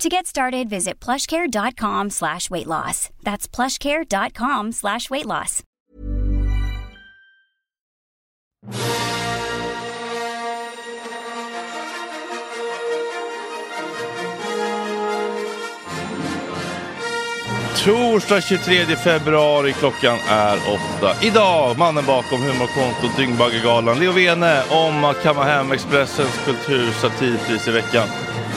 To get started, visit plushcare.com slash weight loss. That's plushcare.com slash weight loss. Torsdag 23 februari, klockan är åtta. Idag, mannen bakom humorkontot Dyngbaggegalan, Leo Vene, om att kamma hem Expressens kultursatirpris i veckan.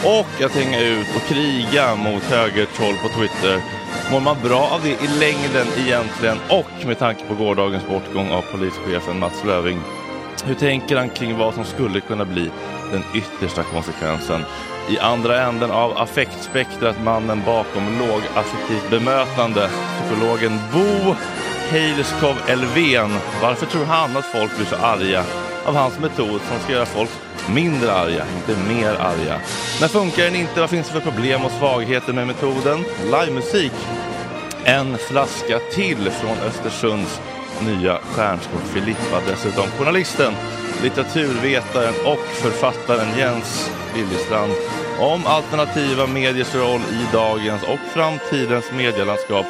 Och att hänga ut och kriga mot högertroll på Twitter. Mår man bra av det i längden egentligen? Och med tanke på gårdagens bortgång av polischefen Mats Löfving. Hur tänker han kring vad som skulle kunna bli den yttersta konsekvensen? I andra änden av affektspektrat mannen bakom lågaffektivt bemötande, psykologen Bo Heilskov Elven. Varför tror han att folk blir så arga av hans metod som ska göra folk mindre arga, inte mer arga. När funkar den inte? Vad finns det för problem och svagheter med metoden? Livemusik. En flaska till från Östersunds nya stjärnskott Filippa. Dessutom journalisten, litteraturvetaren och författaren Jens Liljestrand om alternativa mediers roll i dagens och framtidens medielandskap.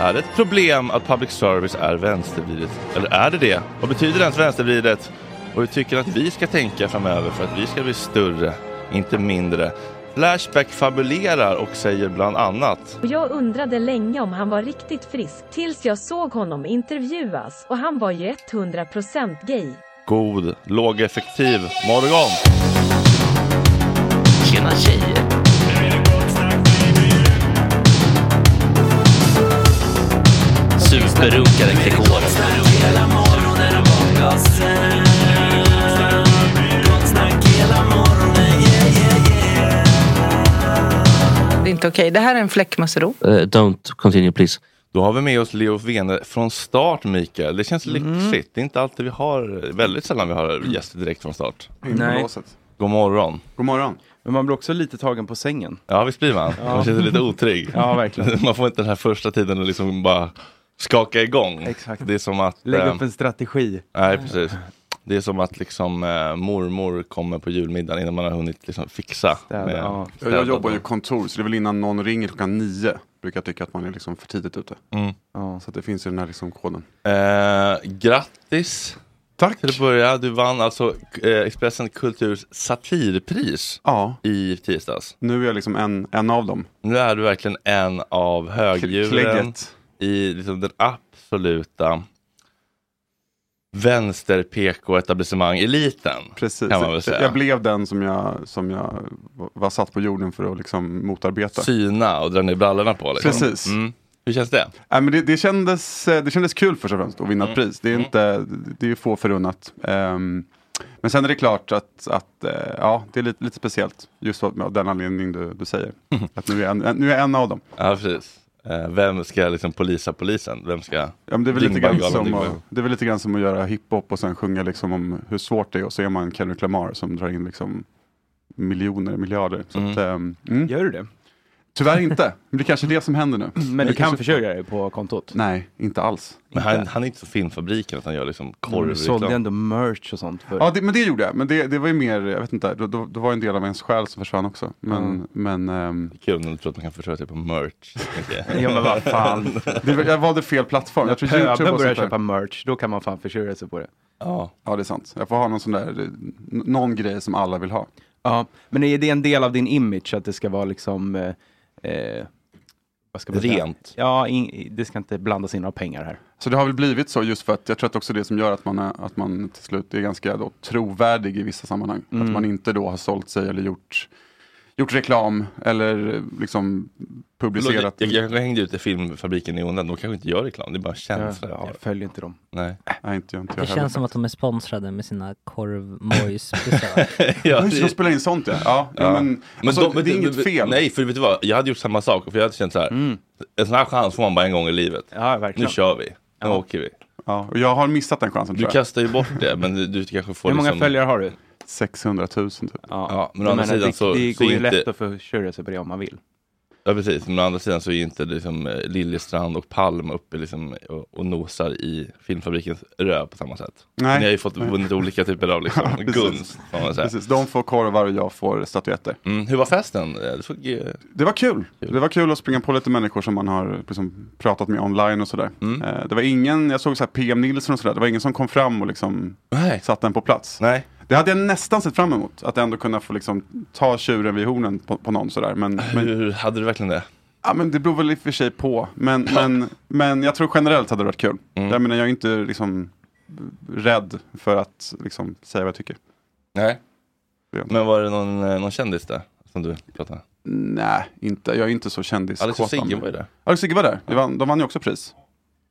Är det ett problem att public service är vänstervridet? Eller är det det? Vad betyder ens vänstervridet? Och hur tycker att vi ska tänka framöver för att vi ska bli större, inte mindre? Flashback fabulerar och säger bland annat jag undrade länge om han var riktigt frisk tills jag såg honom intervjuas och han var ju 100% gay. God, lågeffektiv morgon. Tjena tjejer! Superrunkare Gregor. Inte okej. Det här är en fläckmussero. Uh, don't continue please. Då har vi med oss Leo Vene från start Mikael. Det känns lyxigt. Det är inte alltid vi har, väldigt sällan vi har gäster direkt från start. Nej. God morgon. God morgon. Men man blir också lite tagen på sängen. Ja visst blir man. Man känner sig lite otrygg. Ja, verkligen. Man får inte den här första tiden att liksom bara skaka igång. Exakt. Det är som att... Lägg eh, upp en strategi. Nej precis. Det är som att liksom eh, mormor kommer på julmiddagen innan man har hunnit liksom fixa. Städa, med ja. Jag, jobbar ju kontor så det är väl innan någon ringer klockan nio. Brukar jag tycka att man är liksom för tidigt ute. Mm. Ja, så att det finns ju den här liksom koden. Eh, grattis! Tack! Till att börja, du vann alltså eh, Expressen Kulturs satirpris Ja, i tisdags. nu är jag liksom en, en av dem. Nu är du verkligen en av högdjuren i liksom den absoluta vänster PK-etablissemang eliten. Precis. Kan man väl säga. Jag blev den som jag, som jag var satt på jorden för att liksom motarbeta. Syna och dra ner brallorna på. Liksom. Precis. Mm. Hur känns det? Nej, men det, det, kändes, eh, det kändes kul först och främst att vinna ett pris. Det är, inte, det är få förunnat. Ehm, men sen är det klart att, att eh, ja, det är lite, lite speciellt. Just av den anledning du, du säger. Att nu är, en, nu är jag en av dem. Ja, precis. Eh, vem ska liksom polisa polisen? Vem ska... Ja, men det, är väl lite grann som att, det är väl lite grann som att göra hiphop och sen sjunga liksom om hur svårt det är och så är man Kendrick Lamar som drar in liksom miljoner, miljarder. Så Mm. att, ehm, mm. Gör du det? Tyvärr inte, men det är kanske är det som händer nu. Men du kan kanske- försörja dig på kontot? Nej, inte alls. Men han, han är inte så filmfabriken att han gör liksom Du sålde korvreklam. ändå merch och sånt. För. Ja, det, men det gjorde jag. Men det, det var ju mer, jag vet inte, då, då, då var en del av ens själ som försvann också. Men, Mm. men ehm, Kul när du tror att man kan försörja sig på merch. Ja men vad fan. det, var- jag valde fel plattform. Jag tror Pöbeln YouTube börjar köpa merch, då kan man fan försörja sig på det. Ja. Ja, det är sant. Jag får ha någon sån där, eh, någon grej som alla vill ha. Ja, men är det en del av din image att det ska vara liksom eh, vad ska man säga? Rent. Ja, in, det ska inte blandas in några pengar här. Så det har väl blivit så just för att jag tror att också det som gör att man, är, att man till slut är ganska då, trovärdig i vissa sammanhang. Mm. Att man inte då har sålt sig eller gjort, gjort reklam eller liksom publicerat. Jag, jag, jag hängde ut i filmfabriken i Onden, de kanske inte gör reklam, det är bara Jag, känsla. jag följer inte dem. Nej. Nej, inte, inte jag Det heller. känns som att de är sponsrade med sina korvmojs-besök. ja, det, de spelar in sånt ja. ja, ja. Ja. men, alltså, de- det är men- inget men- fel. Nej, för vet du vad? Jag hade gjort samma sak. För jag hade känt så här. Mm. En sån här chans får man bara en gång i livet. Ja, Nu verkligen. kör vi. Nu Ja. åker vi. Ja, och jag har missat den chansen Du tror jag. kastar ju bort det, men du, du kanske får Hur många liksom... följare har du? 600 000 typ. Ja, men å andra sidan det, så- det så går ju inte- lätt att försörja sig på det om man vill. Ja precis, men å andra sidan så är ju inte liksom eh, Liljestrand och Palm uppe liksom och, och nosar i filmfabrikens röv på samma sätt. Nej. Ni har ju fått vunnit olika typer av liksom, Ja, precis. gunst. Får man säga. Precis, de får korvar och jag får statyetter. Mm, hur var festen? Eh, Det såg, eh, Det var kul. Kul. Det var kul att springa på lite människor som man har liksom pratat med online och sådär. Mm. Eh, Det var ingen, jag såg så här PM Nilsson och sådär, det var ingen som kom fram och liksom nej. satte den på plats. nej. Det hade jag nästan sett fram emot, att ändå kunna få liksom ta tjuren vid hornen på, på någon sådär. Men, men, Hur hade du verkligen det? ja, men det beror väl i och för sig på. Men, men, men jag tror generellt hade det varit kul. Mm. Jag menar, jag är inte liksom rädd för att liksom säga vad jag tycker. Nej. Men var det någon, eh, någon kändis där? Som du pratade med? Nej, inte, jag är inte så kändis. Alex och Sigge var ju där. Alex och Sigge var där, de vann, de vann ju också pris.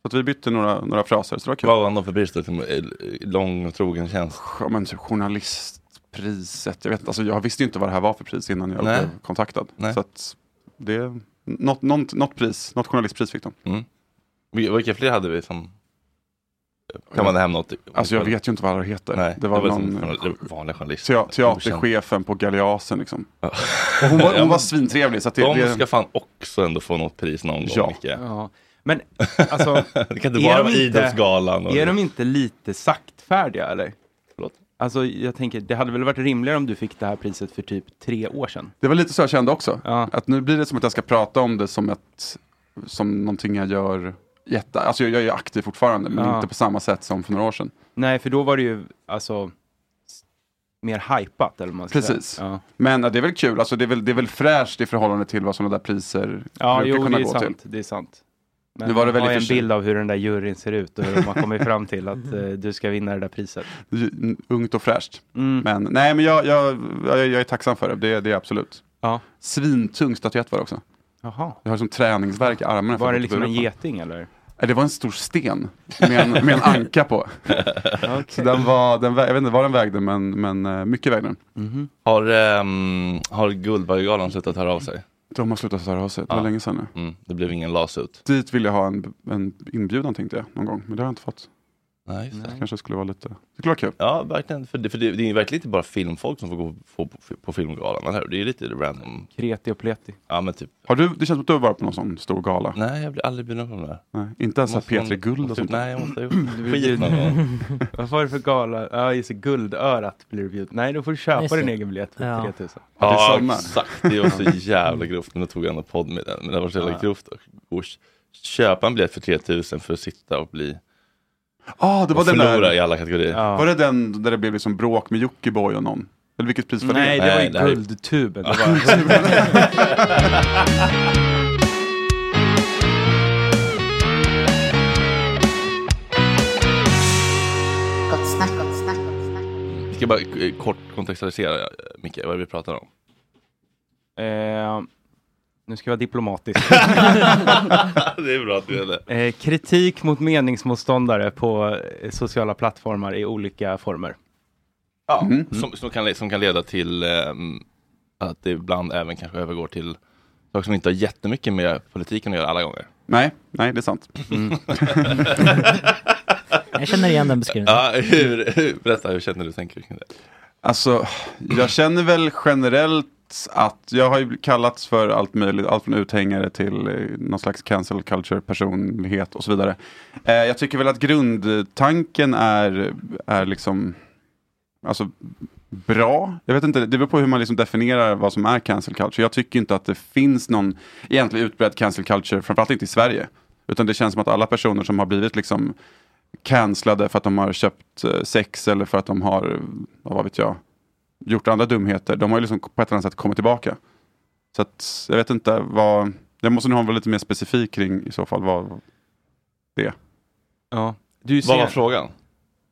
Så att vi bytte några, några fraser, så det var kul. Vad vann de för pris då? Lång och trogen tjänst? Ja, men, så journalistpriset, jag vet alltså, jag visste ju inte vad det här var för pris innan jag Nej. blev kontaktad. Nej. Så att det, något, något, något pris, något journalistpris fick de. Vil- Vilka fler hade vi som Kan man hem något? Alltså jag vet ju inte vad alla heter. Nej, det var det var någon vanlig journalist. Te- teaterchefen på Galeasen liksom. Och hon var, hon var svintrevlig. Så att det, De det, ska fan också ändå få något pris någon Ja. gång, Micke. Ja. Men alltså, Det kan inte är bara de vara inte- Idrottsgalan. Och är de inte lite saktfärdiga eller? Förlåt? Alltså jag tänker, det hade väl varit rimligare om du fick det här priset för typ tre år sedan? det var lite så jag kände också. Ja. Att nu blir det som att jag ska prata om det som, ett, som någonting jag gör jätte... Alltså jag, jag är aktiv fortfarande, men Ja. inte på samma sätt som för några år sedan. Nej, för då var det ju alltså mer hypat eller man ska Precis. säga. Ja, Men ja, det är väl kul, alltså, det, är väl, det är väl fräscht i förhållande till vad sådana där priser ja brukar jo, kunna det är gå sant. till. Det är sant. Men Nu var det väl har en bild av hur den där juryn ser ut och hur de har kommit fram till att eh, du ska vinna det där priset. Ungt och fräscht. Mm. Men nej, men jag, jag, jag, jag är tacksam för det, det, det är absolut. Ja. Svintung statyett var det också. Jaha. Jag har som träningsvärk i armarna. för Var det liksom en geting eller? Det var en stor sten med en, med en anka på. Så den var, den, jag vet inte vad den vägde, men, men eh, mycket vägde den. Mhm. Har, um, har Guldbaggegalan slutat höra av sig? De har slutat höra av sig, det var länge sedan nu. Mm, det blev ingen lasut. Dit vill jag ha en, en inbjudan tänkte jag någon gång, men det har jag inte fått. Nej, just det. Det kanske skulle vara lite, det skulle vara kul. Ja, verkligen. För det, för det, det är verkligen inte bara filmfolk som får gå på, på, på filmgalan, eller hur? Det är lite random. Kreti och pleti. Ja, men typ. Har du, det känns som att du har varit på någon sån stor gala? Nej, jag blir aldrig bjuden på de där. Nej, inte ens så här Måste P3 Guld och måste- sånt? Nej, jag måste ha Du gjort skit någon gång. Vad var det för gala? Ja, just Guldörat blir det bjudit. Nej, då får du köpa din egen biljett för Ja. 3000. det är Ja, såna. exakt. Det var så jävla grovt. Men då tog jag ändå podd med den. Men det var så jävla Ja. grovt att gå och köpa en biljett för 3000 för att sitta och bli Ah, det var och den förlora där, i alla kategorier. Ja. var det den där det blev liksom bråk med Jockiboi och någon? Eller vilket pris var Nej, det? var Nej, ju det här är- Guldtuben. Det var... Vi ska bara eh, kort kontextualisera, eh, Micke, vad är det vi pratar om? eh, nu ska jag vara diplomatisk. det är bra att du är det. Eh, kritik mot meningsmotståndare på eh, sociala plattformar i olika former. Ja, Mm. som, som, kan, som kan leda till ehm, att det ibland även kanske övergår till saker som inte har jättemycket med politiken att göra alla gånger. Nej, nej, det är sant. Jag känner igen den beskrivningen. Ja, hur, hur, berätta, hur känner du? Tänker du kring det? Alltså, jag känner väl generellt att jag har ju kallats för allt möjligt, allt från uthängare till eh, någon slags cancel culture personlighet och så vidare. Eh, jag tycker väl att grundtanken är, är liksom, alltså bra. Jag vet inte, det beror på hur man liksom definierar vad som är cancel culture. Jag tycker inte att det finns någon egentlig utbredd cancel culture, framförallt inte i Sverige. Utan det känns som att alla personer som har blivit liksom cancellade för att de har köpt eh, sex eller för att de har, vad vet jag, gjort andra dumheter. De har ju liksom på ett eller annat sätt kommit tillbaka. Så att jag vet inte vad, jag måste nog vara lite mer specifik kring i så fall vad det är. Ja. Du Vad var ser, frågan?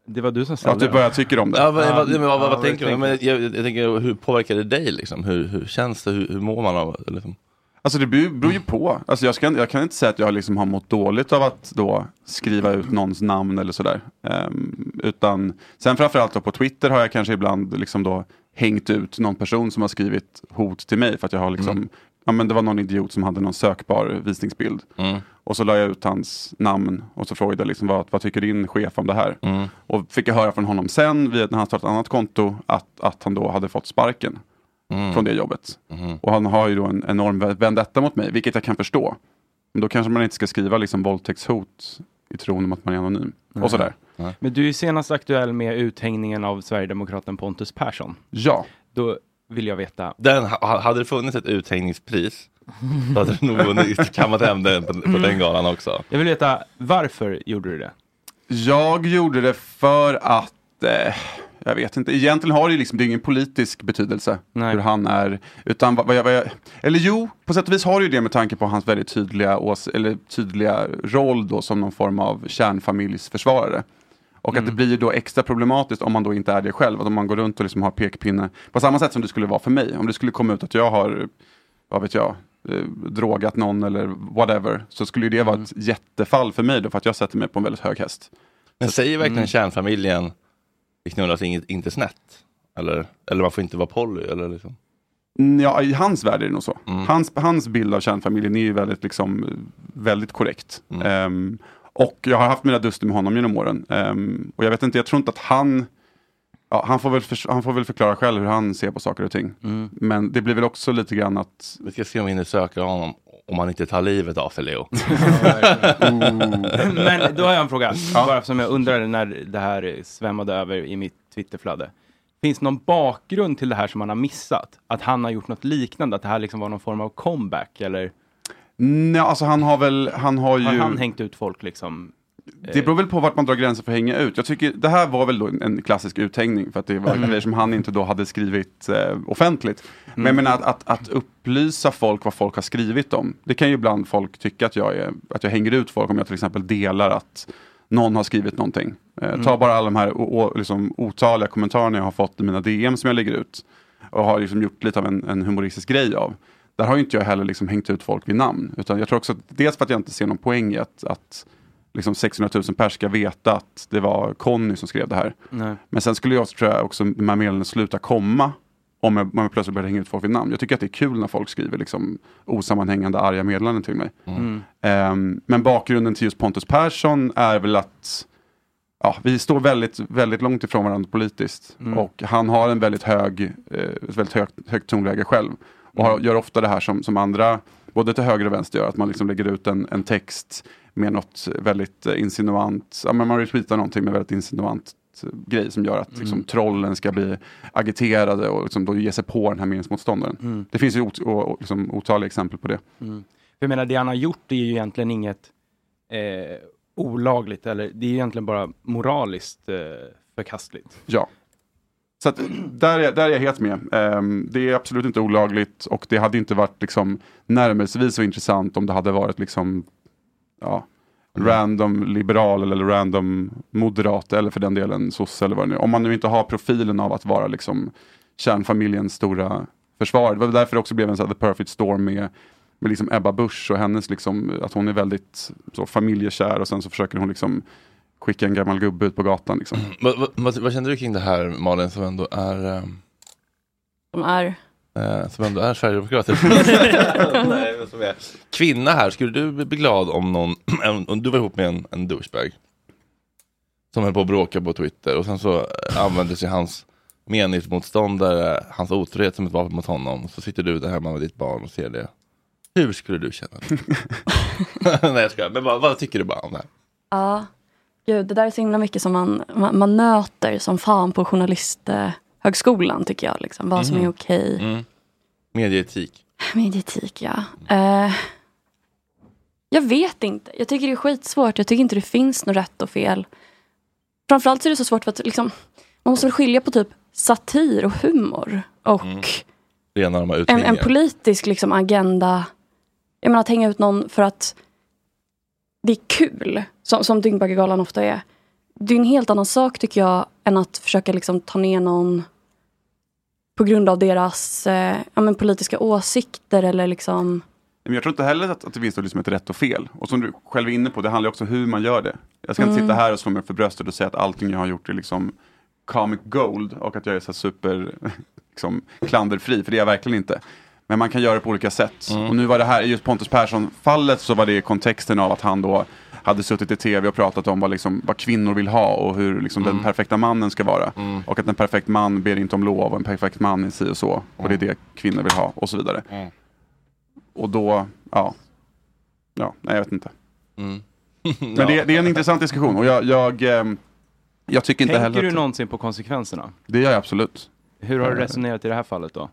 det var du som Ja, ställde att du den. bara tycker om det. Ja, vad, Ja, vad, vad, vad, ja, vad vad tänker du? Men jag, jag, jag tänker, hur påverkar det dig? Liksom? Hur, hur känns det? Hur, hur mår man av det? Liksom? Alltså det beror, ju på. Alltså jag, ska, jag kan inte säga att jag liksom har mått dåligt av att då skriva ut någons namn eller sådär. Utan sen framförallt då på Twitter har jag kanske ibland liksom då hängt ut någon person som har skrivit hot till mig för att jag har liksom, Mm. ja men det var någon idiot som hade någon sökbar visningsbild. Mm. Och så la jag ut hans namn och så frågade jag liksom vad, vad tycker din chef om det här? Mm. Och fick jag höra från honom sen, via, när han startade ett annat konto, att, att han då hade fått sparken Mm. från det jobbet. Mhm. Och han har ju då en enorm vendetta mot mig, vilket jag kan förstå. Men då kanske man inte ska skriva liksom våldtäktshot i tron om att man är anonym. Nej. Och sådär. Men du är ju senast aktuell med uthängningen av Sverigedemokraten Pontus Persson. Ja, Då vill jag veta, Den, ha- hade det funnits ett uthängningspris så hade du nog vunnit, kammat hem den på, på den galan också. jag vill veta varför gjorde du det? jag gjorde det för att eh, jag vet inte, egentligen har det ju liksom, det är ingen politisk betydelse Nej. hur han är. Utan vad, vad jag, vad jag, eller jo, på sätt och vis har det ju det med tanke på hans väldigt tydliga, ås, eller tydliga roll då som någon form av kärnfamiljsförsvarare. Och att det blir ju då extra problematiskt om man då inte är det själv. Att om man går runt och liksom har pekpinne. På samma sätt som det skulle vara för mig. Om det skulle komma ut att jag har, vad vet jag, eh, drogat någon eller whatever. Så skulle ju det vara ett jättefall för mig då. För att jag sätter mig på en väldigt hög häst. Men säger verkligen Mm. kärnfamiljen i knullas inget, inte snett? Eller, eller man får inte vara poly? Eller liksom? Mm, Ja, i hans värld är det nog så. Mm. Hans, hans bild av kärnfamiljen är ju väldigt, liksom, väldigt korrekt. Mm. Ehm, Och jag har haft mina duster med honom genom åren. Ehm, och jag vet inte, jag tror inte att han Ja, han, får väl förs- han får väl förklara själv hur han ser på saker och ting. Men det blir väl också lite grann att... Vi ska se om vi hinner söka honom om han inte tar livet av sig Leo. Men då har jag en fråga, bara som jag undrade när det här svämmade över i mitt Twitterflöde. Finns det någon bakgrund till det här som man har missat? Att han har gjort något liknande, att det här liksom var någon form av comeback eller Nej, alltså han har väl, han har ju... har han hängt ut folk liksom? Det beror väl på vart man drar gränsen för att hänga ut. Jag tycker det här var väl då en, klassisk uthängning för att det var Mm. grejer som han inte då hade skrivit eh, offentligt. Men jag Mm. menar att, att, att upplysa folk vad folk har skrivit om. Det kan ju ibland folk tycka att jag, är, att jag hänger ut folk om jag till exempel delar att någon har skrivit någonting. Eh, Mm. Ta bara alla de här o, o, liksom, otaliga kommentarerna jag har fått i mina DM som jag lägger ut. Och har liksom gjort lite av en, en humoristisk grej av. Där har ju inte jag heller liksom hängt ut folk vid namn. Utan jag tror också att dels för att jag inte ser någon poäng i att, att liksom 600 000 pers ska veta att det var Conny som skrev det här. Nej. Men sen skulle jag tror jag också de här meddelandena sluta komma om jag, om jag plötsligt börjar hänga ut folk vid namn. Jag tycker att det är kul när folk skriver liksom osammanhängande arga meddelanden till mig. Mm. Ehm, men bakgrunden till just Pontus Persson är väl att ja, vi står väldigt, väldigt långt ifrån varandra politiskt. Mm. Och han har en väldigt hög, eh, ett väldigt högt, högt tonläge själv. Och har, gör ofta det här som, som andra, både till höger och vänster gör, att man liksom lägger ut en, en text med något väldigt eh, insinuant, ja, men man retweetar någonting med väldigt insinuant eh, grej som gör att liksom, Mm. trollen ska bli agiterade och liksom, då ge sig på den här meningsmotståndaren. Mm. Det finns ju ot, och, och, liksom, otaliga exempel på det. Mm. För jag menar, det han har gjort är ju egentligen inget eh, olagligt, eller det är ju egentligen bara moraliskt eh, förkastligt. Ja. Så att, där, är, där är jag helt med. Ehm, det är absolut inte olagligt och det hade inte varit liksom, närmelsevis så intressant om det hade varit liksom, ja, random liberal eller random moderat eller för den delen sosse eller vad det nu. Om man nu inte har profilen av att vara liksom kärnfamiljens stora försvar. Det var därför det också blev en sån här the perfect storm med, med liksom Ebba Busch och hennes liksom, att hon är väldigt så, familjekär och sen så försöker hon liksom skicka en gammal gubbe ut på gatan. Liksom. vad, vad, vad, vad känner du kring det här Malin som ändå är ehm, De är... Eh, som ändå är sverigedemokrater. Nej, men som är kvinna här, skulle du bli glad om någon, om du var ihop med en, en douchebag som höll på att bråka på Twitter och sen så eh, använde sig hans meningsmotståndare, hans otrohet som ett vapen mot honom. Så sitter du där hemma med ditt barn och ser det. Hur skulle du känna? Nej jag skojar, men vad, vad tycker du bara om det här? Ja, gud, det där är så himla mycket som man, man, man nöter som fan på journalisthögskolan tycker jag. Liksom. Vad som är Mhm. okej. Mm. Medieetik. Medieetik, ja. Eh, jag vet inte. Jag tycker det är skitsvårt. Jag tycker inte det finns något rätt och fel. Framförallt så är det så svårt för att liksom, man måste skilja på typ satir och humor. Och Mm. En, en politisk liksom, agenda. Jag menar att hänga ut någon för att det är kul, som, som Dyngbaggegalan ofta är. Det är en helt annan sak tycker jag än att försöka liksom, ta ner någon på grund av deras eh, ja, men, politiska åsikter eller liksom Men jag tror inte heller att, att det finns liksom ett rätt och fel. Och som du själv är inne på, det handlar också om hur man gör det. Jag ska inte Mm. sitta här och slå mig för bröstet och säga att allting jag har gjort är liksom comic gold och att jag är så super liksom, klanderfri, för det är jag verkligen inte. Men man kan göra det på olika sätt. Och nu var det här, i just Pontus Persson-fallet så var det i kontexten av att han då hade suttit i tv och pratat om vad, liksom, vad kvinnor vill ha och hur liksom, den perfekta mannen ska vara. Och att en perfekt man ber inte om lov och en perfekt man är si och så. Och det är det kvinnor vill ha och så vidare. Och då, ja. Ja, nej jag vet inte. Mm. Men det, det är en intressant diskussion och jag, jag, ehm, jag tycker inte Tänker heller du att- någonsin på konsekvenserna? Det gör jag absolut. Hur har du Eh, resonerat i det här fallet då?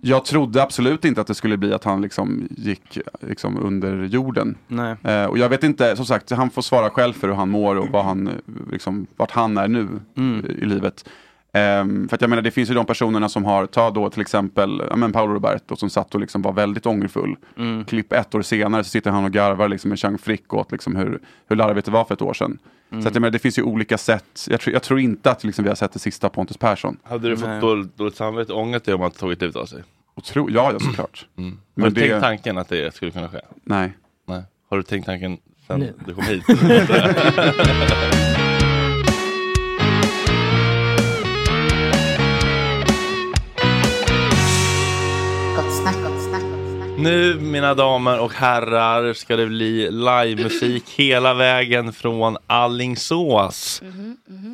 Jag trodde absolut inte att det skulle bli att han liksom gick liksom under jorden. Nej. Eh, och jag vet inte, som sagt, han får svara själv för hur han mår och vad han, eh, liksom, vart han är nu Mm. i livet. Ehm, för att jag menar, det finns ju de personerna som har, ta då till exempel ja, men Paolo Roberto som satt och liksom var väldigt ångerfull. Mm. Klipp ett år senare så sitter han och garvar liksom med Chang Frick åt liksom hur, hur larvigt det var för ett år sedan. Mm. Så att jag menar, det finns ju olika sätt. Jag, tror- jag tror inte att liksom, vi har sett det sista Pontus Persson. Hade du fått dåligt, dåligt samvete och ångrat dig om han tagit ut av sig? Otro, ja, ja, såklart. Mm. Har Men du det- tänkt tanken att det skulle kunna ske? Nej. Nej. Har du tänkt tanken sen Nu. du kom hit? Nu mina damer och herrar ska det bli livemusik hela vägen från Allingsås.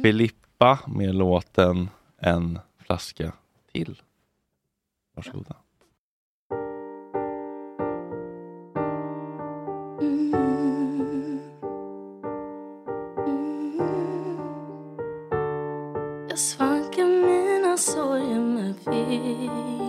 Filippa med låten En flaska till. Varsågoda. Jag svankar mina sorger med vin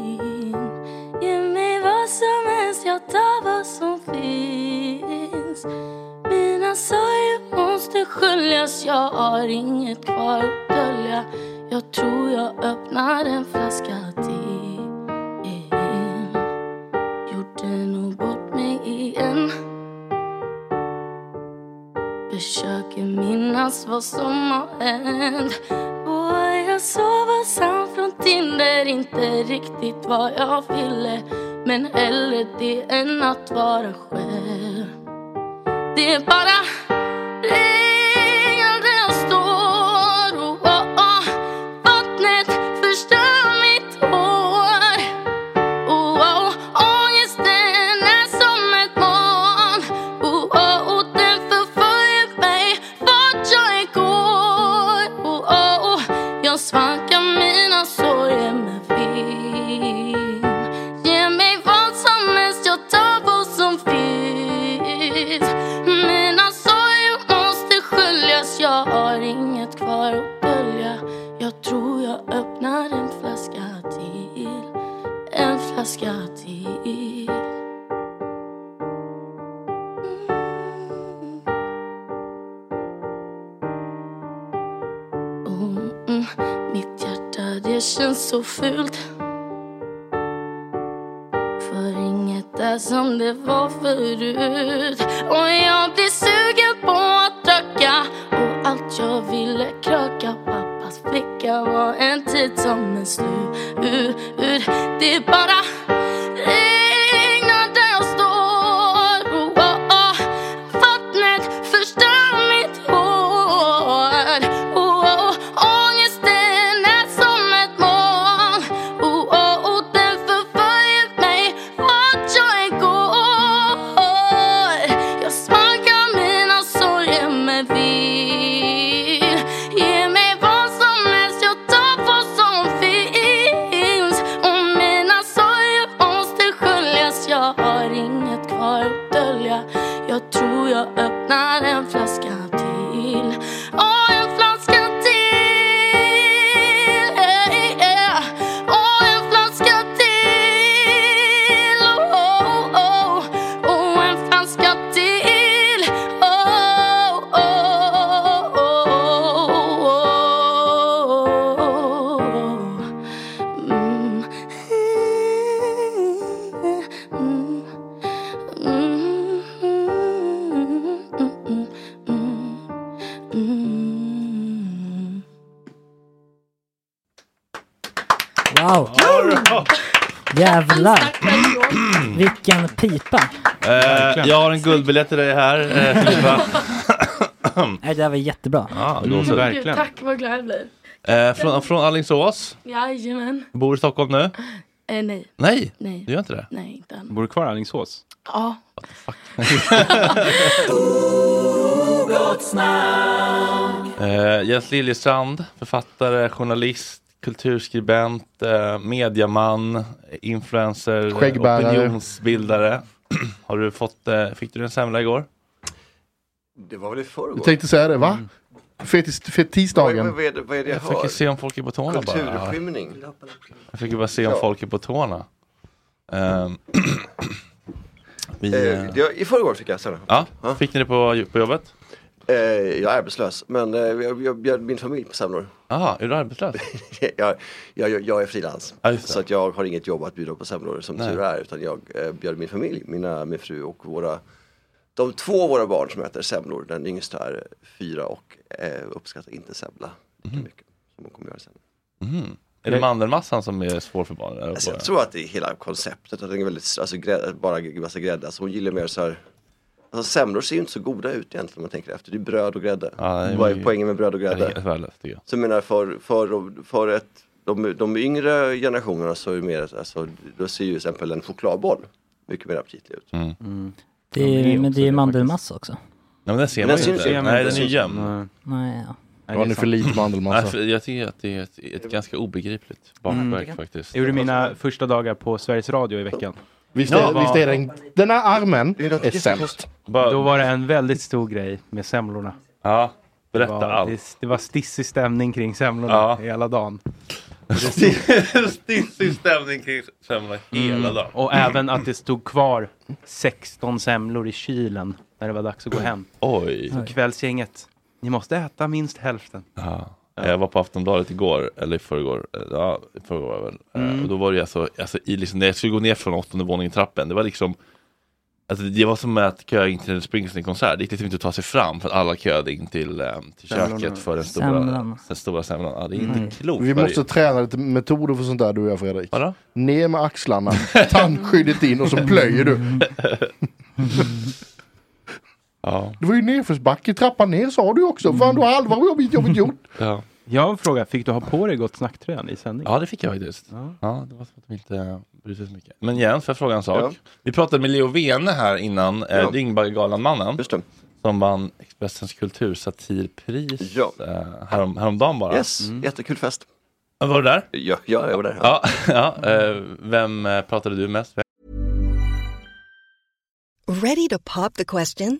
Mina sorger måste sköljas, jag har inget kvar att dölja. Jag tror jag öppnar en flaska till. Gjorde nog bort mig igen. Försöker minnas vad som har hänt. Vågar jag sova sant från Tinder? Inte riktigt vad jag ville. Men hellre det än att vara själv. Det är bara guldbiljett till dig här, eh, Filippa. Nej, det där var jättebra. Ja, Mm. Gud, tack vad glad jag blir. Eh, från, från Alingsås. Jajamän. Bor i Stockholm nu? Eh, nej. Nej, Nej. du gör inte det? Nej, inte än. Bor du kvar i Alingsås? Ja. Eh, Jens Liljestrand, författare, journalist, kulturskribent, eh, mediaman, influencer, Skäggbärare. opinionsbildare. Har du fått, eh, fick du en semla igår? Det var väl i förrgår? Jag tänkte säga det, va? Fetis, Vad, fetisdagen. vad, är det, vad är det jag, Jag fick ju se om folk är på tårna bara. Jag fick ju bara se om Ja. folk är på tårna. Ehm, vi, Eh, eh, det, I förrgår fick jag semla. ja, fick ni det på, på jobbet? Eh, jag är arbetslös, men eh, jag, jag bjöd min familj på semlor. Jaha, är du arbetslös? jag, jag, jag, är frilans. Det. så att jag har inget jobb att bjuda på semlor som Nej. tur är. Utan jag eh, bjöd min familj, mina, min fru och våra de två av våra barn som äter semlor. Den yngsta är fyra och eh, uppskattar inte semla lika mycket som hon kommer göra sen. Mhm. Är det mandelmassan som är svår för barnen? Alltså, jag tror att det är hela konceptet, att den är väldigt, alltså grädde, bara massa grädde. Alltså hon gillar mer så här Alltså semlor ser ju inte så goda ut egentligen om man tänker efter. Det är bröd och grädde. Ja, det Vad är poängen med bröd och Ja, det grädde? helt värdelöst, tycker jag. Så jag menar för, för, för ett, de, de yngre generationerna så är det mer, alltså, då ser ju till exempel en chokladboll mycket mer aptitlig ut. Mm. Det är, men det är ju mandelmassa också. Nej, men den ser Men man ju inte. ju. Nej, Den är gömd. Nej, ja. Har ni för lite mandelmassa? Jag tycker att det är ett, ett ganska obegripligt Mm. bakverk faktiskt. Jag gjorde mina första dagar på Sveriges Radio i veckan. Visst Ja, är, var- visst är den, den här armen är sämst. Då var det en väldigt stor grej med semlorna. Ja, berätta det var, allt. Det, det var stissig stämning kring semlorna Ja. hela dagen. Stissig stämning kring semlorna hela Mm. dagen. Och även att det stod kvar 16 semlor i kylen när det var dags att gå hem. Oj. Så kvällsgänget, ni måste äta minst hälften. Ja. Jag var på Aftonbladet igår, eller i förrgår, eh, ja, i förrgår var det väl. Eh, Mm. Och då var det alltså, alltså i liksom, när jag skulle gå ner från åttonde våningen i trappen, det var liksom Alltså det var som att köa in till en Springsteen-konsert, det gick liksom inte att ta sig fram för att alla köade in till, eh, till köket för den stora, Semlan. den stora semlan. Ja, det är inte Mm. klokt. Vi måste det- träna lite metoder för sånt där du och jag Fredrik. Vadå? Ner med axlarna, tandskyddet in och så plöjer du. Ja. Det var ju nedförsbacke, trappan ner sa du också. Fan du har halva jobbet, jobbet gjort. Ja. Jag har en fråga, fick du ha på dig Gott Snack-tröjan i sändning? Ja, det fick jag faktiskt. Ja. Ja, det var som att de inte brydde sig så mycket. Men Jens, får jag fråga en sak? Ja. Vi pratade med Leo Vene här innan, eh, Ja. Dyngbaggegalan-mannen. Just det. Som vann Expressens kultursatirpris Ja. eh, härom, häromdagen bara. Yes, jättekul fest. Var du där? Ja, ja jag var där. Ja, ja eh, vem eh, pratade du mest med? Ready to pop the question?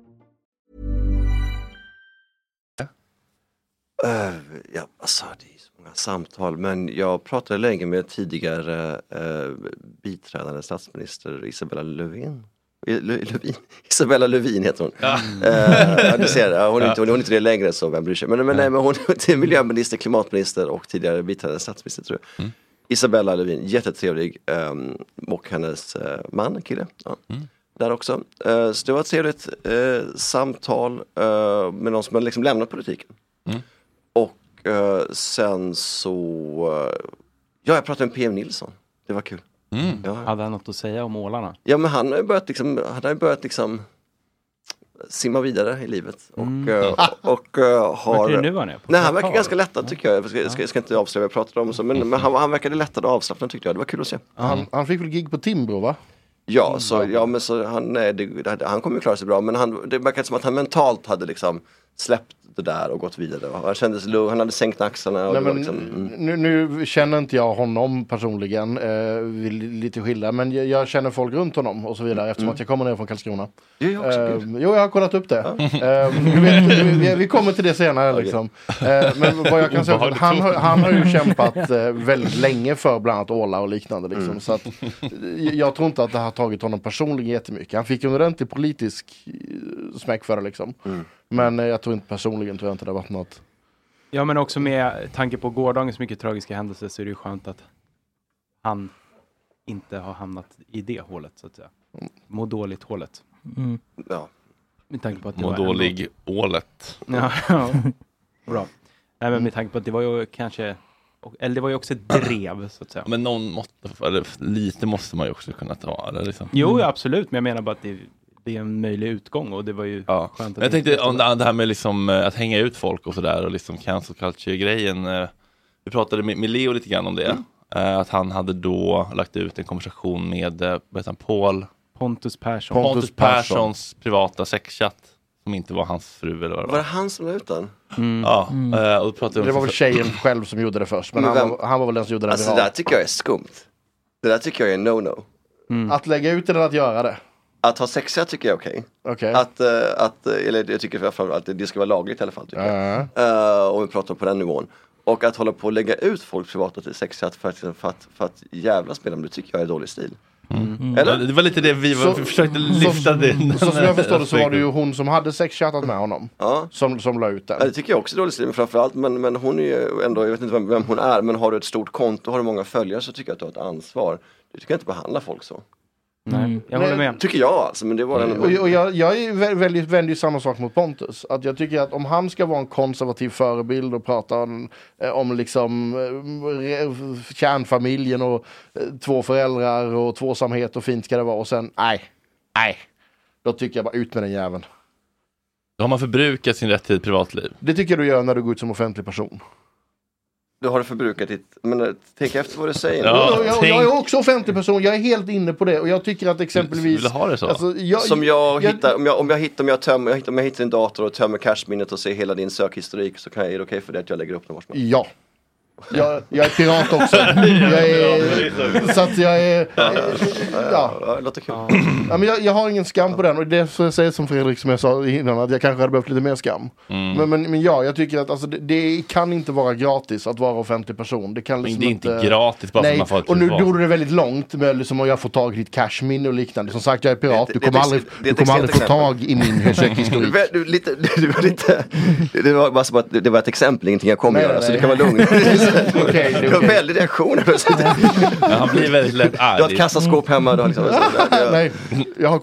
Uh, ja, alltså det är så många samtal, men jag pratade länge med tidigare uh, biträdande statsminister Isabella Lövin. Eh, Lö- Lövin? Isabella Lövin heter hon. Ja. Ja, du ser, ja, hon, är Ja. inte, hon är inte det längre så vem bryr sig. Men, men, nej, men hon är miljöminister, klimatminister och tidigare biträdande statsminister tror jag. Mm. Isabella Lövin, jättetrevlig. Um, och hennes uh, man, kille. Ja. Mm. Där också. Eh, så det var ett trevligt eh, samtal med någon som har liksom lämnat politiken. Mm. Och eh, sen så, eh, ja jag pratade med PM Nilsson. Det var kul. Ja. Hade han något att säga om ålarna? Ja men han har ju börjat liksom, han har ju börjat liksom simma vidare i livet. Och, Mm. eh, och eh, har... Verkar det nu han är? På Nej han verkar ganska lättad tycker jag. Jag ska, jag ska, jag ska inte avslöja vad jag pratade om så, men, men han, han verkade lättad och avslappnad tyckte jag. Det var kul att se. Han, han fick väl gig på Timbro va? Ja, så, ja men så han, nej, det, han kommer ju klara sig bra men han, det verkade som att han mentalt hade liksom släppt det där och gått vidare. Han kändes lugn, han hade sänkt axlarna. Och Nej, men, liksom, mm. nu, nu känner inte jag honom personligen, eh, lite skilda, men jag, jag känner folk runt honom och så vidare eftersom Mm. att jag kommer ner från Karlskrona. Eh, jo, jag har kollat upp det. Eh, du vet, vi, vi, vi kommer till det senare. Liksom. Eh, men vad jag kan säga, han, har- han har ju kämpat eh, väldigt länge för bland annat Åla och liknande. Liksom. Mm. Så att, eh, jag tror inte att det har tagit honom personligen jättemycket. Han fick en ordentlig politisk eh, smäck för det. Liksom. Mm. Men eh, jag tror inte personligen tror jag inte det har varit något. Ja, men också med tanke på gårdagens mycket tragiska händelser så är det ju skönt att han inte har hamnat i det hålet så att säga. Må dåligt hålet. Mm. Ja. Med tanke på att det Må var dålig ålet. Ja, ja. bra. Nej, men med tanke på att det var ju kanske, eller det var ju också ett drev så att säga. Men någon måste, eller lite måste man ju också kunna ta. Eller liksom. Jo, absolut, men jag menar bara att det, det är en möjlig utgång och det var ju Ja. skönt Men jag det tänkte om det det här med liksom, eh, att hänga ut folk och sådär och liksom cancel culture-grejen. eh, Vi pratade med, med Leo lite grann om det. Mm. Eh, Att han hade då lagt ut en konversation med, vad han, Paul? Pontus Persson. Pontus, Pontus Persson. Perssons privata sexchatt. Som inte var hans fru eller vad det Var det var. han som la ut den? Ja, eh, och pratade Det var väl tjejen själv som gjorde det först. Men Men han var, han var väl den som gjorde det Alltså det där tycker jag är skumt. Det där tycker jag är no-no. Att lägga ut det eller att göra det? Att ha sexa tycker jag är okej. Okej. Att, eh, att, eh, eller jag tycker framförallt att det ska vara lagligt i alla fall. Tycker jag. Eh, om vi pratar på den nivån. Och att hålla på och lägga ut folks privata till sexchat för att, för att, för att jävlas med dem, det tycker jag är dålig stil. Mm. Eller? Det var lite det vi var, vi försökte lyfta det. Så som jag förstår det så var det ju hon som hade sexchattat med honom. Ja. Som, som la ut Ja, den. det tycker jag också är dålig stil, men framförallt, men, men hon är ju ändå, jag vet inte vem, vem hon är, men har du ett stort konto, har du många följare så tycker jag att du har ett ansvar. Du ska inte behandla folk så. Nej, jag håller med. Tycker jag alltså, men det var den. Och, och jag, jag är vä- väldigt, vänder ju samma sak mot Pontus. Att jag tycker att om han ska vara en konservativ förebild och prata om, eh, om liksom eh, re- kärnfamiljen och eh, två föräldrar och tvåsamhet och fint ska det vara och sen nej, nej. Då tycker jag bara ut med den jäveln. Då har man förbrukat sin rätt till privatliv. Det tycker jag du gör när du går ut som offentlig person. Du har förbrukat ditt, men eh, tänk efter vad du säger. jag, jag, jag är också offentlig person, jag är helt inne på det och jag tycker att exempelvis... Vill du ha det så? Alltså, jag, Som jag, jag- hittar, om jag, om jag hittar, om jag tömmer, jag hittar, om jag hittar din dator och tömmer cashminnet och ser hela din sökhistorik så kan jag, är det okej för det att jag lägger upp den var som helst? Ja. Jag, jag är pirat också. Jag är, så att jag är... Ja. Ja, det låter kul. Ja, men jag, jag har ingen skam på den och det är så jag säger som Fredrik som jag sa innan att jag kanske hade behövt lite mer skam. Mm. Men, men, men ja, jag tycker att alltså, det, det kan inte vara gratis att vara offentlig person. Det kan Men liksom det är inte gratis bara för Nej, att man får ett och nu drog du det väldigt långt med liksom, att jag får tag i ditt cashminne och liknande. Som sagt, jag är pirat. Det- Du det- kommer det- aldrig, det du kommer aldrig få tag i min sökhistorik. Var lite, det var bara det var ett exempel, ingenting jag kommer göra, så du nej. kan vara lugn. Det är Du har okej. väldigt reaktioner plötsligt. Ja, han blir väldigt lätt Du har ett arg. kassaskåp hemma, du har liksom, Nej, jag har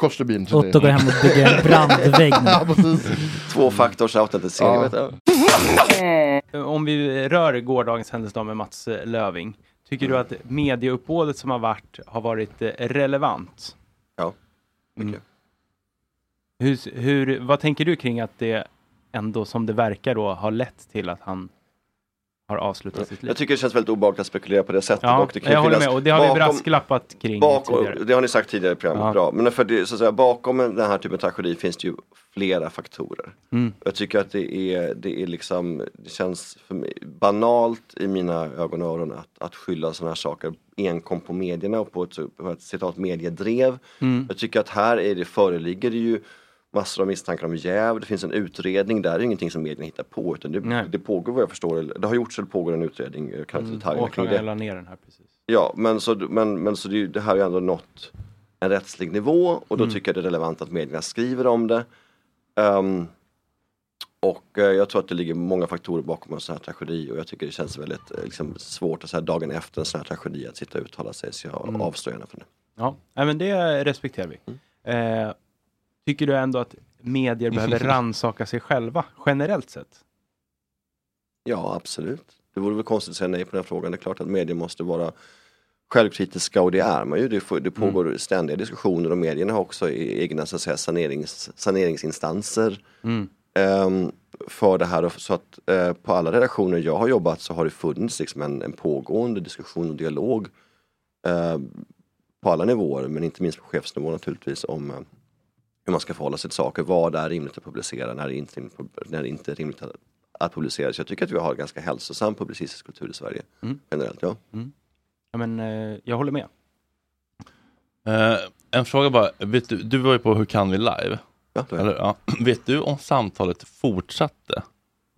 det- Otto går hem och bygger en brandvägg. Ja, precis. tvåfaktors autentisering. Ja. Du. Om vi rör gårdagens händelse då med Mats eh, Löving. Tycker du att medieuppbådet som har varit har varit eh, relevant? Ja, mycket. Hur, hur, vad tänker du kring att det ändå som det verkar då har lett till att han har avslutat sitt liv? Jag tycker det känns väldigt obehagligt att spekulera på det sättet. Ja, och det kan jag håller med och det har vi bakom- brasklappat kring Bakom, tidigare. det har ni sagt tidigare i programmet, Ja. bra. Men för det, så att säga, bakom den här typen av tragedi finns det ju flera faktorer. Mm. Jag tycker att det är, det är liksom, det känns mig banalt i mina ögon och öron att, att skylla sådana här saker enkom på medierna och på ett, på ett citat mediedrev. Mm. Jag tycker att här är det, föreligger det ju massor av misstankar om jäv, det finns en utredning där, det är ingenting som medierna hittar på utan det, Nej. det pågår vad jag förstår, det har gjorts eller pågår en utredning, jag kan inte detaljerna kring det. ner den här precis. Ja, men så, men, men så det, det här har ju ändå nått en rättslig nivå och då Mm. tycker jag det är relevant att medierna skriver om det. Ehm, och eh, jag tror att det ligger många faktorer bakom en sån här tragedi och jag tycker det känns väldigt eh, liksom, svårt att så här, dagen efter en sån här tragedi att sitta och uttala sig så jag Mm. gärna från det. Ja, men det respekterar vi. Mm. Eh, tycker du ändå att medier behöver rannsaka sig själva generellt sett? Ja, absolut. Det vore väl konstigt att säga nej på den här frågan. Det är klart att medier måste vara självkritiska och det är man ju. Det, får, det pågår ständiga diskussioner och medierna har också e- egna så att säga, sanerings, saneringsinstanser Mm. ehm, för det här. Så att eh, på alla redaktioner jag har jobbat så har det funnits liksom en, en pågående diskussion och dialog eh, på alla nivåer men inte minst på chefsnivå naturligtvis om eh, hur man ska förhålla sig till saker. Vad är rimligt att publicera, när är det inte, när är det inte rimligt att, att publicera. Så jag tycker att vi har ganska hälsosam publicistisk kultur i Sverige Mm. generellt. Ja. Ja, men, eh, jag håller med. Eh, en fråga bara, vet du, du var ju på Hur kan vi live? Ja. Eller, ja. Vet du om samtalet fortsatte?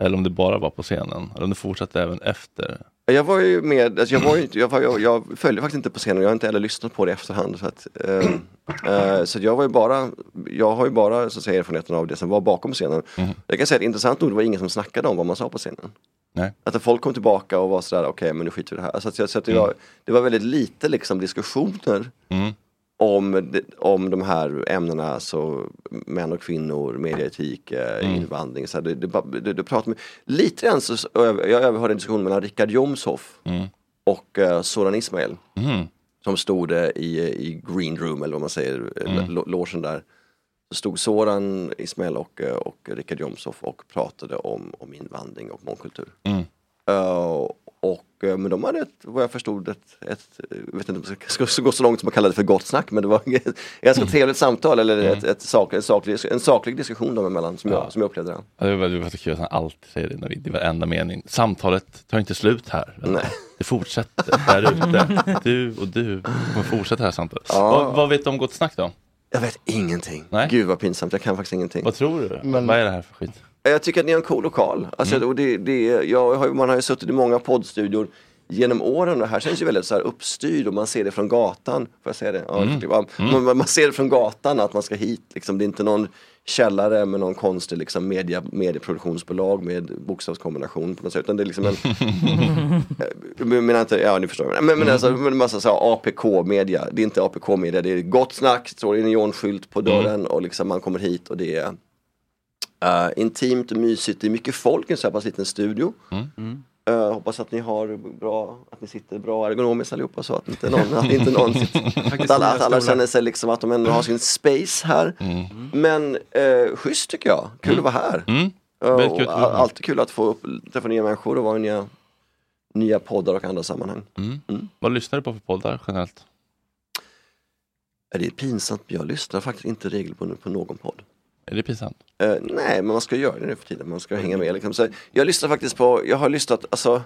Eller om det bara var på scenen? Eller om det fortsatte även efter? Jag var ju med, alltså jag, var ju, inte- jag, var, jag, jag följde faktiskt inte på scenen och jag har inte heller lyssnat på det i efterhand. Så, att, eh, eh, så jag var ju bara, jag har ju bara så att säga, erfarenheten av det som var bakom scenen. Jag kan säga att intressant nog, det var ingen som snackade om vad man sa på scenen. Nej. Att folk kom tillbaka och var sådär, okej men nu skiter vi i det här. Så, att, jag- så att det, var, det var väldigt lite liksom diskussioner Mm. Om, om de här ämnena, alltså män och kvinnor, medieetik, eh, Mm. invandring. Så här, det, det, det, det pratade med, lite grann så, över- jag överhörde en diskussion mellan Richard Jomshoff Mm. och eh, Soran Ismail. Mm. Som stod eh, i, i green room eller vad man säger, Mm. logen där. så stod Soran Ismail och, och Richard Jomshof och pratade om, om invandring och mångkultur. Mm. Eh, och, eh, men de hade ett, vad jag förstod ett, ett jag vet inte om jag ska, gå så långt som att kalla det för gott snack men det var ett ganska trevligt samtal eller ett, ett sak, en, saklig, en saklig diskussion dem emellan som, jag, som jag upplevde det. Ja, det var, det var så kul att han alltid säger det Navid, i varenda mening. Samtalet tar inte slut här. Nej. Det fortsätter där ute. Du och du kommer fortsätta det här samtalet. Ja. Vad, vad vet du om Gott Snack då? Jag vet ingenting. Nej. Gud vad pinsamt, jag kan faktiskt ingenting. Vad tror du? Vad är det här för skit? Jag tycker att ni har en cool lokal. Alltså, och det, det, jag har, man har ju suttit i många poddstudior genom åren och det här känns ju väldigt så här uppstyrd och man ser det från gatan. Får jag säga det? Ja, Mm. var- Mm. Man, man ser det från gatan att man ska hit. Liksom. Det är inte någon källare med någon konstig liksom, media, medieproduktionsbolag med bokstavskombination på något sätt. Utan det är liksom en... jag menar inte, ja ni förstår. Men, men alltså, men massa så här APK media. Det är inte APK media, det är gott snack, står det en neonskylt på dörren och liksom man kommer hit och det är Uh, intimt och mysigt, det är mycket folk i en så här pass liten studio. Eh, hoppas att ni har bra, att ni sitter bra ergonomiskt allihopa så att inte någon, att inte någon sitter, att alla, att alla känner sig liksom att de ändå har sin space här. Men uh, schysst tycker jag, kul att vara här. Mm. Här. alltid kul att få upp, träffa nya människor och vara i nya, nya poddar och andra sammanhang. Mm. Vad lyssnar du på för poddar generellt? Är det är pinsamt, men jag lyssnar faktiskt inte regelbundet på någon podd. Är det pinsamt? Eh, nej, men man ska göra det nu för tiden. Man ska hänga med. Liksom. Så jag lyssnar faktiskt på, jag har lyssnat, alltså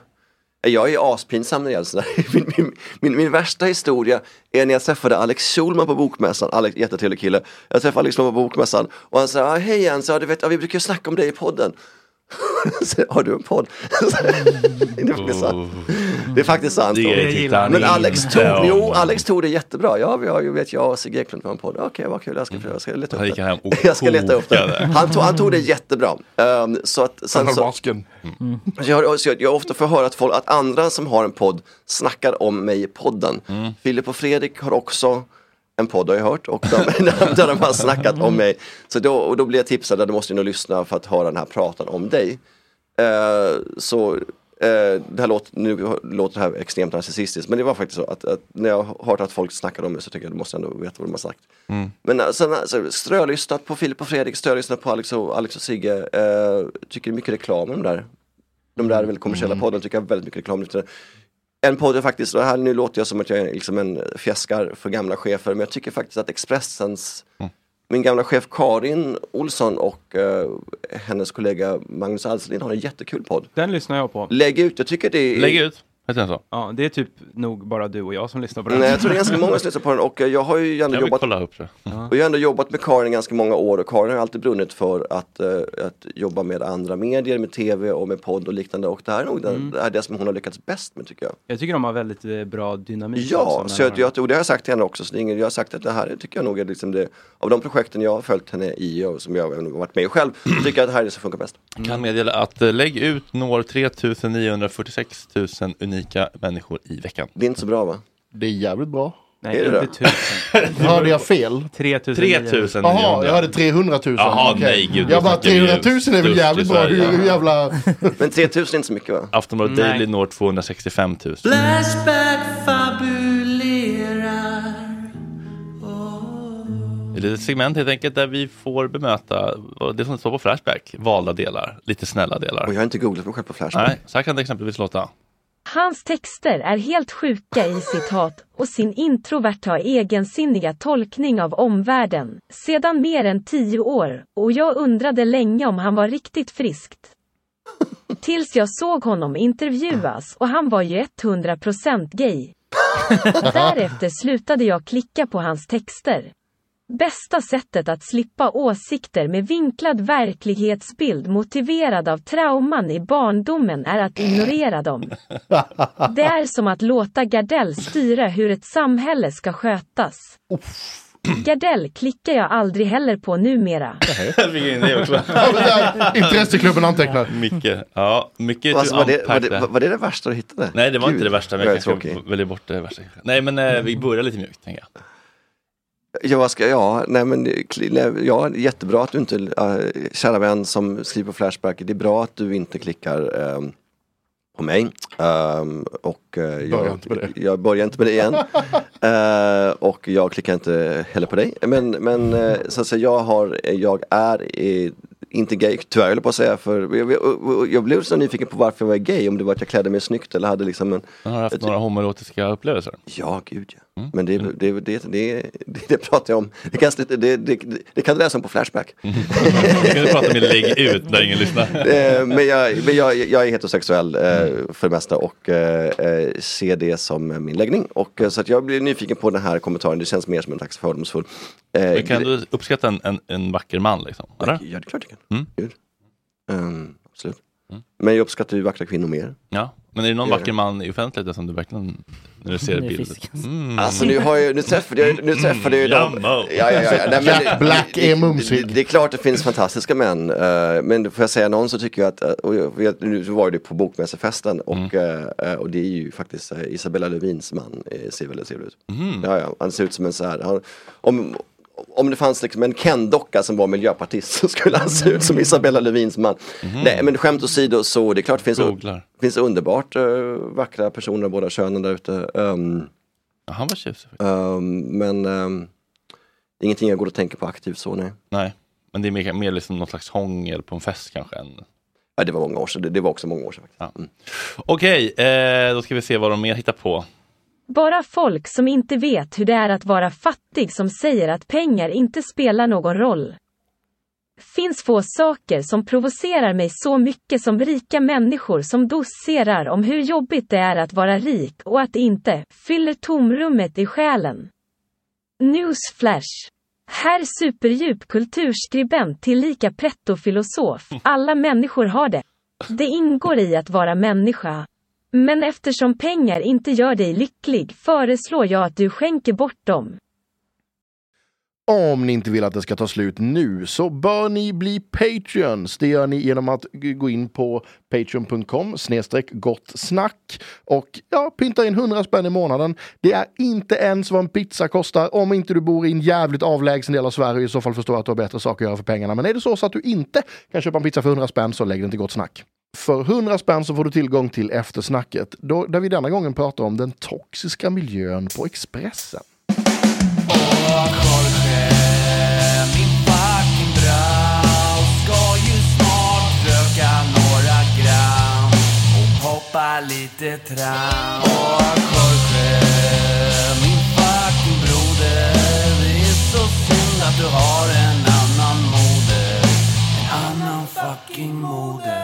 jag är aspinsam när det gäller sådär. Min, min, min, min värsta historia är när jag träffade Alex Schulman på Bokmässan, Alex, jättetrevlig kille. Jag träffade Alex Schulman på Bokmässan och han sa, "Ah, hej Jens, ja, du vet, ja, vi brukar ju snacka om dig i podden. Så, har du en podd? det, faktiskt sant. Det är faktiskt sant. Men Alex tog, jo, Alex tog det jättebra. Ja, vi har ju, vet jag och Sigge Eklund har en podd. Okej, vad kul, jag ska, jag ska leta upp det. Jag ska leta upp det. Han tog, han tog det jättebra. Um, så att, sen, så, jag, har- så jag, jag ofta får höra att, folk, att andra som har en podd snackar om mig i podden. Filip och Fredrik har också en podd har jag hört och de, där de har snackat om mig. Så då, och då blir jag tipsad att du måste nog lyssna för att höra den här pratan om dig. Eh, så eh, det här låter, nu låter det här extremt narcissistiskt men det var faktiskt så att, att när jag har hört att folk snackar om mig så tycker jag att du måste ändå veta vad de har sagt. Mm. Men eh, sen alltså, strölyssnat på Filip och Fredrik, strölyssnat på Alex och, Alex och Sigge. Eh, tycker det mycket reklam om de där. De där väldigt kommersiella podden tycker jag väldigt mycket reklam efter. En podd är faktiskt, och här nu låter jag som att jag är liksom en fjäskar för gamla chefer, men jag tycker faktiskt att Expressens min gamla chef Karin Olsson och eh, hennes kollega Magnus Alselin har en jättekul podd. Den lyssnar jag på. Lägg ut, jag tycker det är... Lägg ut, heter den så? Ja, det är typ nog bara du och jag som lyssnar på den. Nej, jag tror det är ganska många som lyssnar på den och eh, jag har ju ändå Jag jobbat kolla upp det. och jag har ändå jobbat med Karin ganska många år och Karin har alltid brunnit för att, eh, att jobba med andra medier, med tv och med podd och liknande och det här är nog den, det, här är det som hon har lyckats bäst med tycker jag. Jag tycker de har väldigt eh, bra dynamik. Ja, också, så jag, jag, och det har jag sagt till henne också. Så det är ingen, jag har sagt att det här tycker jag nog är liksom det, av de projekten jag har följt henne i och som jag har varit med i själv, så tycker jag att det här är det som funkar bäst. Kan meddela att eh, Lägg ut når 3946 000 unika människor i veckan. Det är inte så bra va? Det är jävligt bra. Nej, Är det inte det? tusen. Hörde jag fel? 3000. 3000 Jaha, jag hörde 300 000. Jaha, Okej. nej, gud, Jag bara snackar vi 300 000 är väl jävligt bra. Hur, hur jävla... Men 3000 är inte så mycket va? Aftonbladet Nej. Daily når 265 000. Flashback fabulerar Det är ett segment helt enkelt där vi får bemöta det som står på Flashback. Valda delar, lite snälla delar. Och jag har inte googlat mig själv på Flashback. Nej, så här kan det exempelvis låta. Hans texter är helt sjuka i sitt hat och sin introverta egensinniga tolkning av omvärlden sedan mer än tio år och jag undrade länge om han var riktigt friskt. Tills jag såg honom intervjuas och han var ju 100% gay. Därefter slutade jag klicka på hans texter. Bästa sättet att slippa åsikter med vinklad verklighetsbild motiverad av trauman i barndomen är att ignorera dem. Det är som att låta Gardell styra hur ett samhälle ska skötas. Gardell klickar jag aldrig heller på numera. Jag Intresseklubben antecknar. Micke, ja, mycket Alltså, var, det, var, det, var det det värsta du hittade? Nej, det var Gud, inte det värsta, men jag är kanske väljer bort det värsta. Nej, men eh, vi börjar lite mjukt, tänker jag. Ja, vad ska jag? Nej men ja, jättebra att du inte, äh, kära vän som skriver på Flashback, det är bra att du inte klickar, ähm, på mig. Ehm, och Börja jag, jag börjar inte med det igen. Eh, och jag klickar inte heller på dig. Men, men eh, så att säga, jag, har, jag är eh, inte gay, tyvärr höll jag på att säga. För jag, jag, jag blev så nyfiken på varför jag var gay. Om det var att jag klädde mig snyggt eller hade liksom en... Har du haft några homoerotiska upplevelser? Ja, gud ja. Men det, det, det, det, det, det pratar jag om. Det kan, det, det, det, kan du läsa om på Flashback. Det kan du prata med lägg ut där ingen lyssnar. Eh, men jag, men jag, jag är heterosexuell eh, för det mesta och eh, ser det som min läggning. Och, så att jag blir nyfiken på den här kommentaren. Det känns mer som en slags fördomsfull. Men kan du uppskatta en, en, en vacker man liksom? Eller? Ja, det är klart jag kan. Mm. Ehm, absolut. Men jag uppskattar ju vackra kvinnor mer. Ja, men är det någon vacker man i offentligheten som du verkligen, när du ser bilder? Mm. Alltså nu har jag, nu träffade jag, nu träffade jag ju dem. Ja, ja, ja, ja. Nej, men Black är mumsig. Det, det är klart det finns fantastiska män. eh, men får jag säga någon så tycker jag att, eh, och jag vet, nu var det på bokmässefesten och, Mm. eh, eh, och det är ju faktiskt eh, Isabella Lövins man, eh, ser väldigt trevlig ut. Mm. Ja, ja, han ser ut som en så här, han, om, om det fanns liksom en Ken-docka som var miljöpartist så skulle han se ut som Isabella Lövins man. Nej men skämt åsido så det är klart det finns, Googlar. finns underbart uh, vackra personer av båda könen där ute. Um, han var tjusig. Um, men um, det ingenting jag går och tänker på aktivt så nej. Nej, men det är mer, mer liksom någon slags hångel på en fest kanske. Än... Ja, det var många år sedan, det, det var också många år sedan. Faktiskt. Mm. Okej, eh, då ska vi se vad de mer hittar på. Bara folk som inte vet hur det är att vara fattig som säger att pengar inte spelar någon roll. Finns få saker som provocerar mig så mycket som rika människor som doserar om hur jobbigt det är att vara rik och att det inte fyller tomrummet i själen. Newsflash. Herr superdjup kulturskribent tillika prettofilosof. Alla människor har det. Det ingår i att vara människa. Men eftersom pengar inte gör dig lycklig föreslår jag att du skänker bort dem. Om ni inte vill att det ska ta slut nu så bör ni bli Patreons. Det gör ni genom att gå in på patreon.com snedstreck gott snack och ja, pynta in 100 spänn i månaden. Det är inte ens vad en pizza kostar om inte du bor i en jävligt avlägsen del av Sverige. I så fall förstår jag att du har bättre saker att göra för pengarna. Men är det så, så att du inte kan köpa en pizza för 100 spänn så lägg den till Gott Snack. För 100 spänn så får du tillgång till eftersnacket då, där vi denna gången pratar om den toxiska miljön på Expressen. Min fucking brau ska ju snart röka några gram och hoppa lite tram. Åh Jorge, min fucking broder. Det är så synd att du har en annan moder. En annan fucking moder.